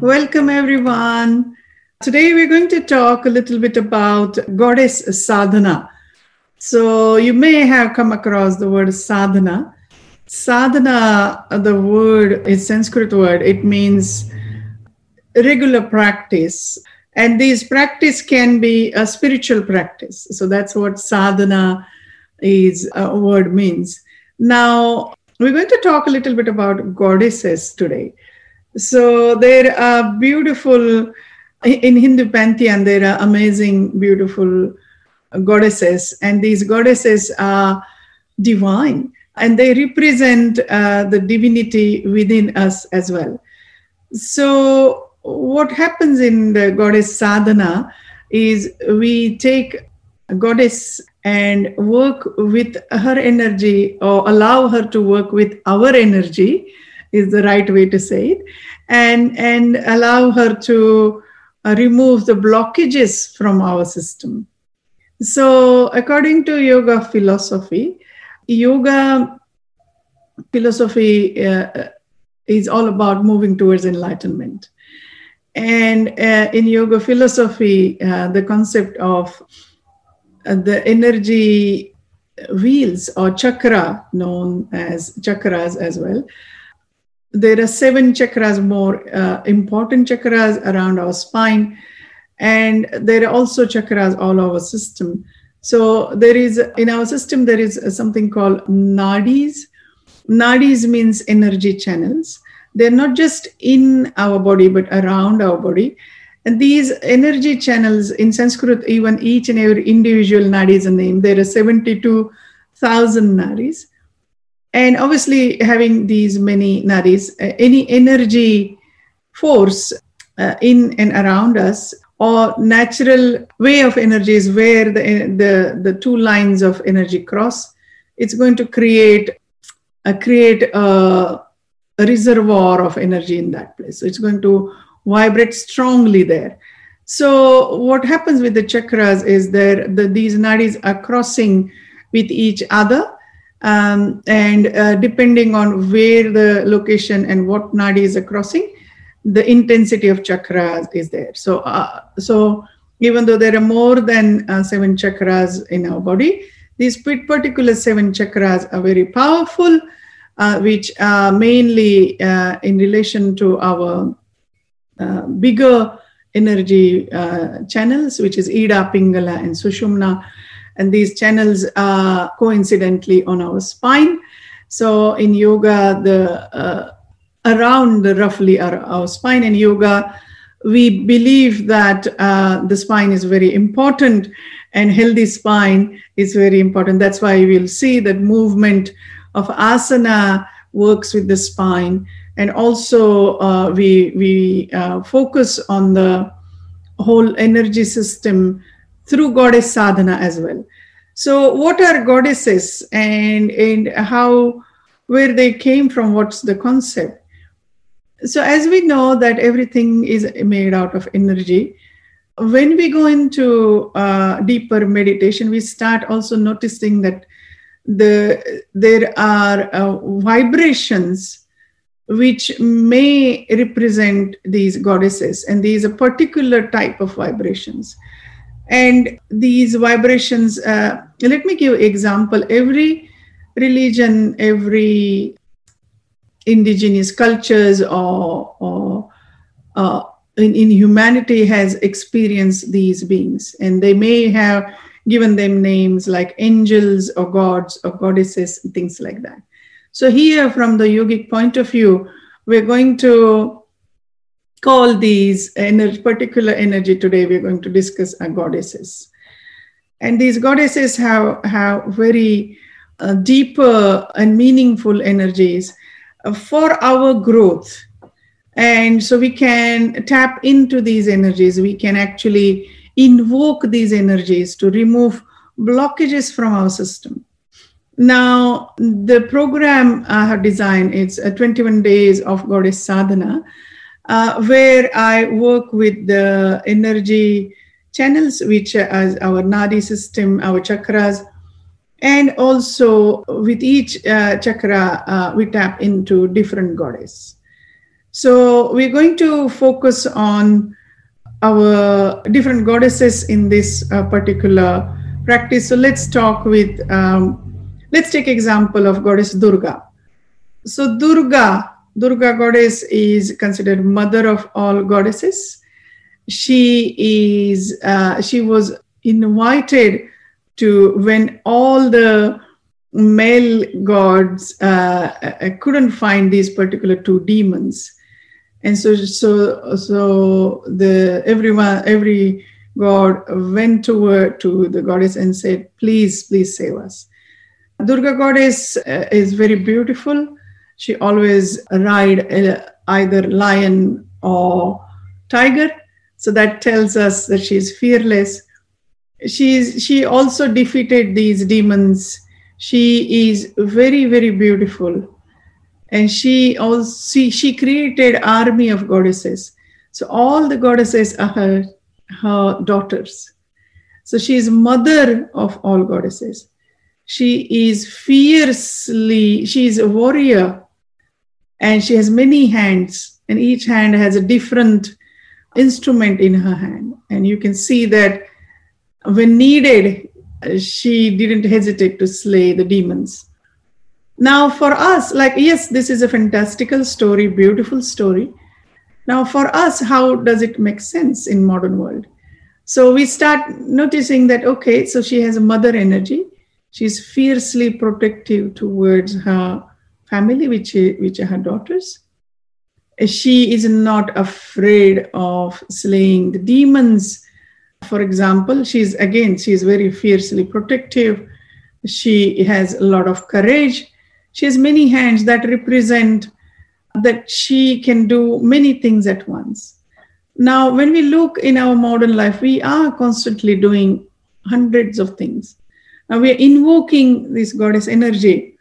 Welcome, everyone. Today, we're going to talk a little bit about goddess sadhana. So, you may have come across the word sadhana. Sadhana, the word is Sanskrit word, it means regular practice. And this practice can be a spiritual practice. So, that's what sadhana is a word means. Now, we're going to talk a little bit about goddesses today. So there are beautiful, in Hindu pantheon, there are amazing, beautiful goddesses, and these goddesses are divine. And they represent uh, the divinity within us as well. So, what happens in the goddess sadhana is we take a goddess and work with her energy or allow her to work with our energy is the right way to say it and and allow her to uh, remove the blockages from our system. So according to yoga philosophy yoga philosophy uh, is all about moving towards enlightenment. And uh, in yoga philosophy uh, the concept of uh, the energy wheels or chakra known as chakras as well there are seven chakras more uh, important chakras around our spine. And there are also chakras all over system. So there is in our system there is something called nadis. Nadis means energy channels. They're not just in our body but around our body. And these energy channels in sanskrit even each and every individual nadi is a name there are 72000 nadis and obviously, having these many nadis, uh, any energy force uh, in and around us, or natural way of energy is where the, the, the two lines of energy cross, it's going to create uh, create a, a reservoir of energy in that place. So it's going to vibrate strongly there. So what happens with the chakras is there the, these nadis are crossing with each other um, and uh, depending on where the location and what nadi is crossing, the intensity of chakras is there. So, uh, so even though there are more than uh, seven chakras in our body, these particular seven chakras are very powerful, uh, which are mainly uh, in relation to our uh, bigger energy channels, which is Ida, Pingala, and Sushumna and these channels are coincidentally on our spine. So in yoga, the uh, around the roughly our, our spine in yoga, we believe that uh, the spine is very important and healthy spine is very important. That's why we'll see that movement of asana works with the spine. And also uh, we, we uh, focus on the whole energy system through goddess sadhana as well. So, what are goddesses and, and how, where they came from, what's the concept? So, as we know that everything is made out of energy, when we go into uh, deeper meditation, we start also noticing that the there are uh, vibrations which may represent these goddesses, and these a particular type of vibrations and these vibrations uh, let me give example. Every religion every indigenous cultures or, or uh, in, in humanity has experienced these beings. And they may have given them names like angels or gods or goddesses things like that. So here from the yogic point of view we're going to call these energy, particular energy today we're going to discuss are goddesses and these goddesses have have very uh, deeper and meaningful energies uh, for our growth And so we can tap into these energies. We can actually invoke these energies to remove blockages from our system. Now, the program I have designed, it's a 21 days of goddess sadhana, uh, where I work with the energy channels, which are our nadi system, our chakras, and also with each uh, chakra, uh, we tap into different goddess. So we're going to focus on our different goddesses in this uh, particular practice. So let's talk with, um, let's take example of goddess Durga. So Durga, Durga goddess is considered mother of all goddesses. She is, uh, she was invited to when all the male gods uh, uh, couldn't find these particular two demons. And so so so the everyone every god went toward to the goddess and said please please save us. Durga goddess uh, is very beautiful she always ride uh, either lion or tiger. So that tells us that she is fearless. She's she also defeated these demons. She is very very beautiful. And she also she, she created army of goddesses. So all the goddesses are her her daughters. So she is mother of all goddesses. She is fiercely she is a warrior and she has many hands and each hand has a different instrument in her hand and you can see that when needed, she didn't hesitate to slay the demons. Now, for us, like, yes, this is a fantastical story, beautiful story. Now, for us, how does it make sense in modern world? So we start noticing that, okay, so she has a mother energy. She's fiercely protective towards her family, which, which are her daughters. She is not afraid of slaying the demons for example, she's again, she's very fiercely protective. She has a lot of courage. She has many hands that represent that she can do many things at once. Now, when we look in our modern life, we are constantly doing hundreds of things. Now, we are invoking this goddess energy.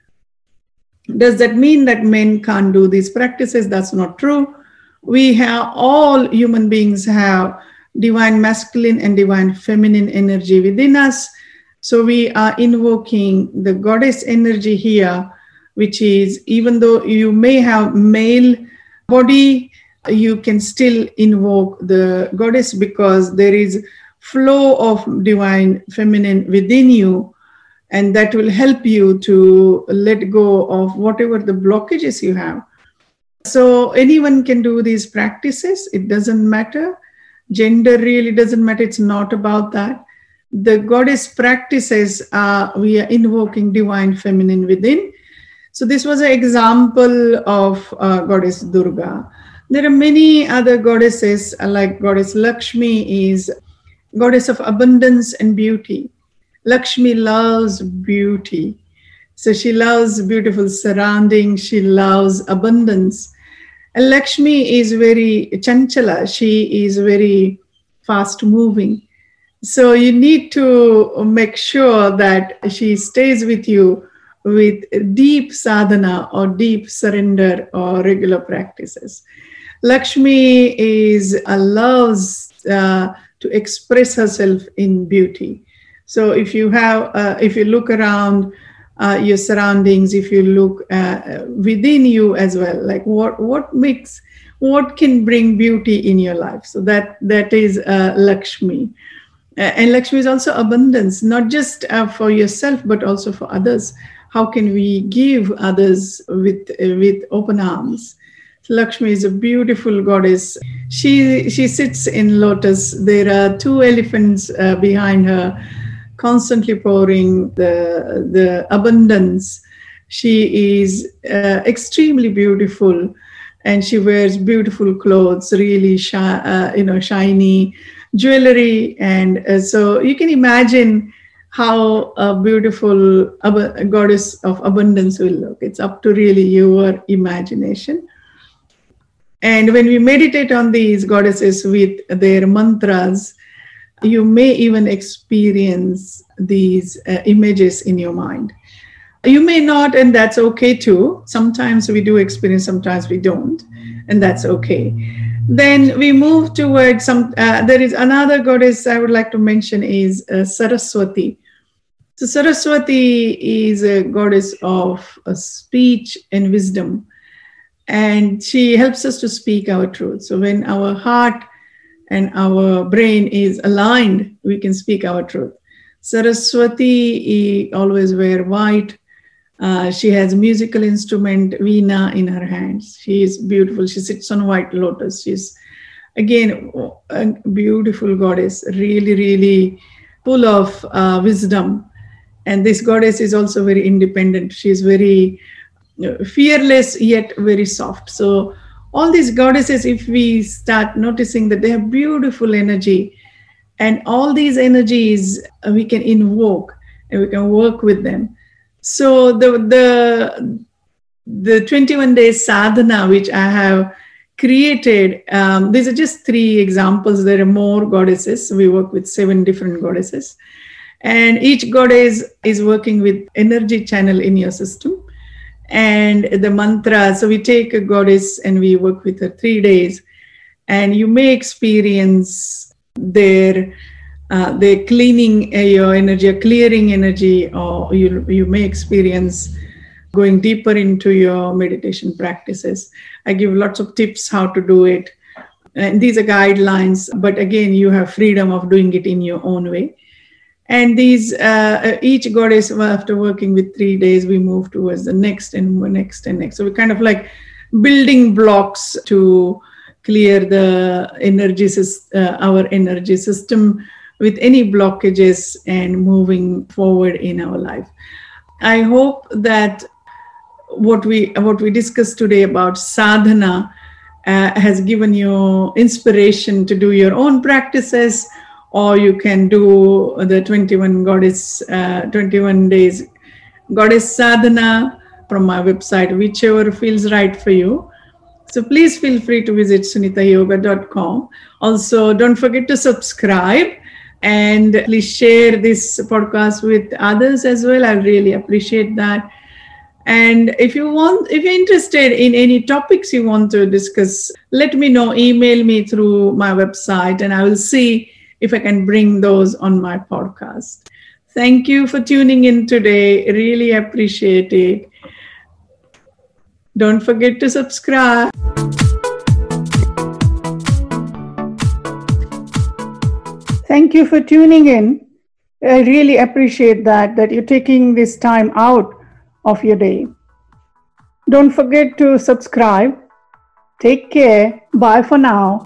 Does that mean that men can't do these practices? That's not true. We have all human beings have divine masculine and divine feminine energy within us. So we are invoking the goddess energy here, which is even though you may have male body, you can still invoke the goddess because there is flow of divine feminine within you and that will help you to let go of whatever the blockages you have so anyone can do these practices it doesn't matter Gender really doesn't matter. It's not about that. The goddess practices uh, we are invoking divine feminine within. So this was an example of uh, goddess Durga. There are many other goddesses uh, like goddess Lakshmi is goddess of abundance and beauty. Lakshmi loves beauty. So she loves beautiful surroundings, she loves abundance. And Lakshmi is very chanchala, she is very fast moving. So you need to make sure that she stays with you with deep sadhana or deep surrender or regular practices. Lakshmi is uh, loves uh, to express herself in beauty. So if you have, uh, if you look around uh, your surroundings if you look uh, within you as well like what what makes what can bring beauty in your life? So that that is uh, lakshmi. And lakshmi is also abundance not just uh, for yourself but also for others. How can we give others with with open arms? Lakshmi is a beautiful goddess. She she sits in lotus. There are two elephants uh, behind her constantly pouring the, the abundance. She is uh, extremely beautiful and she wears beautiful clothes, really shi- uh, you know, shiny jewelry. And uh, so you can imagine how a beautiful ab- goddess of abundance will look. It's up to really your imagination. And when we meditate on these goddesses with their mantras, you may even experience these uh, images in your mind. You may not, and that's okay too. Sometimes we do experience, sometimes we don't, and that's okay. Then we move towards some. Uh, there is another goddess I would like to mention is uh, Saraswati. So Saraswati is a goddess of uh, speech and wisdom, and she helps us to speak our truth. So when our heart and our brain is aligned, we can speak our truth. Saraswati always wear white. Uh, she has musical instrument veena in her hands. She is beautiful. She sits on white lotus. She's again a beautiful goddess, really, really full of uh, wisdom. And this goddess is also very independent. She is very uh, fearless yet very soft. So all these goddesses, if we start noticing that they have beautiful energy, and all these energies uh, we can invoke and we can work with them. So the the the 21 days sadhana which I have created, um, these are just three examples. There are more goddesses. We work with seven different goddesses. And each goddess is working with energy channel in your system and the mantra. So we take a goddess and we work with her three days, and you may experience their uh, they're cleaning uh, your energy, clearing energy, or you you may experience going deeper into your meditation practices. I give lots of tips how to do it. And these are guidelines, but again, you have freedom of doing it in your own way and these uh, each goddess after working with three days we move towards the next and next and next. So we're kind of like building blocks to clear the energy uh, our energy system with any blockages and moving forward in our life. I hope that what we what we discussed today about sadhana uh, has given you inspiration to do your own practices or you can do the 21 goddess uh, 21 days goddess sadhana from my website whichever feels right for you. So please feel free to visit sunitayoga.com also don't forget to subscribe and please share this podcast with others as well. I really appreciate that. And if you want if you're interested in any topics you want to discuss let me know. Email me through my website and i will see if I can bring those on my podcast. Thank you for tuning in today. Really appreciate it. Don't forget to subscribe. Thank you for tuning in. I really appreciate that that you're taking this time out of your day. Don't forget to subscribe. Take care. Bye for now.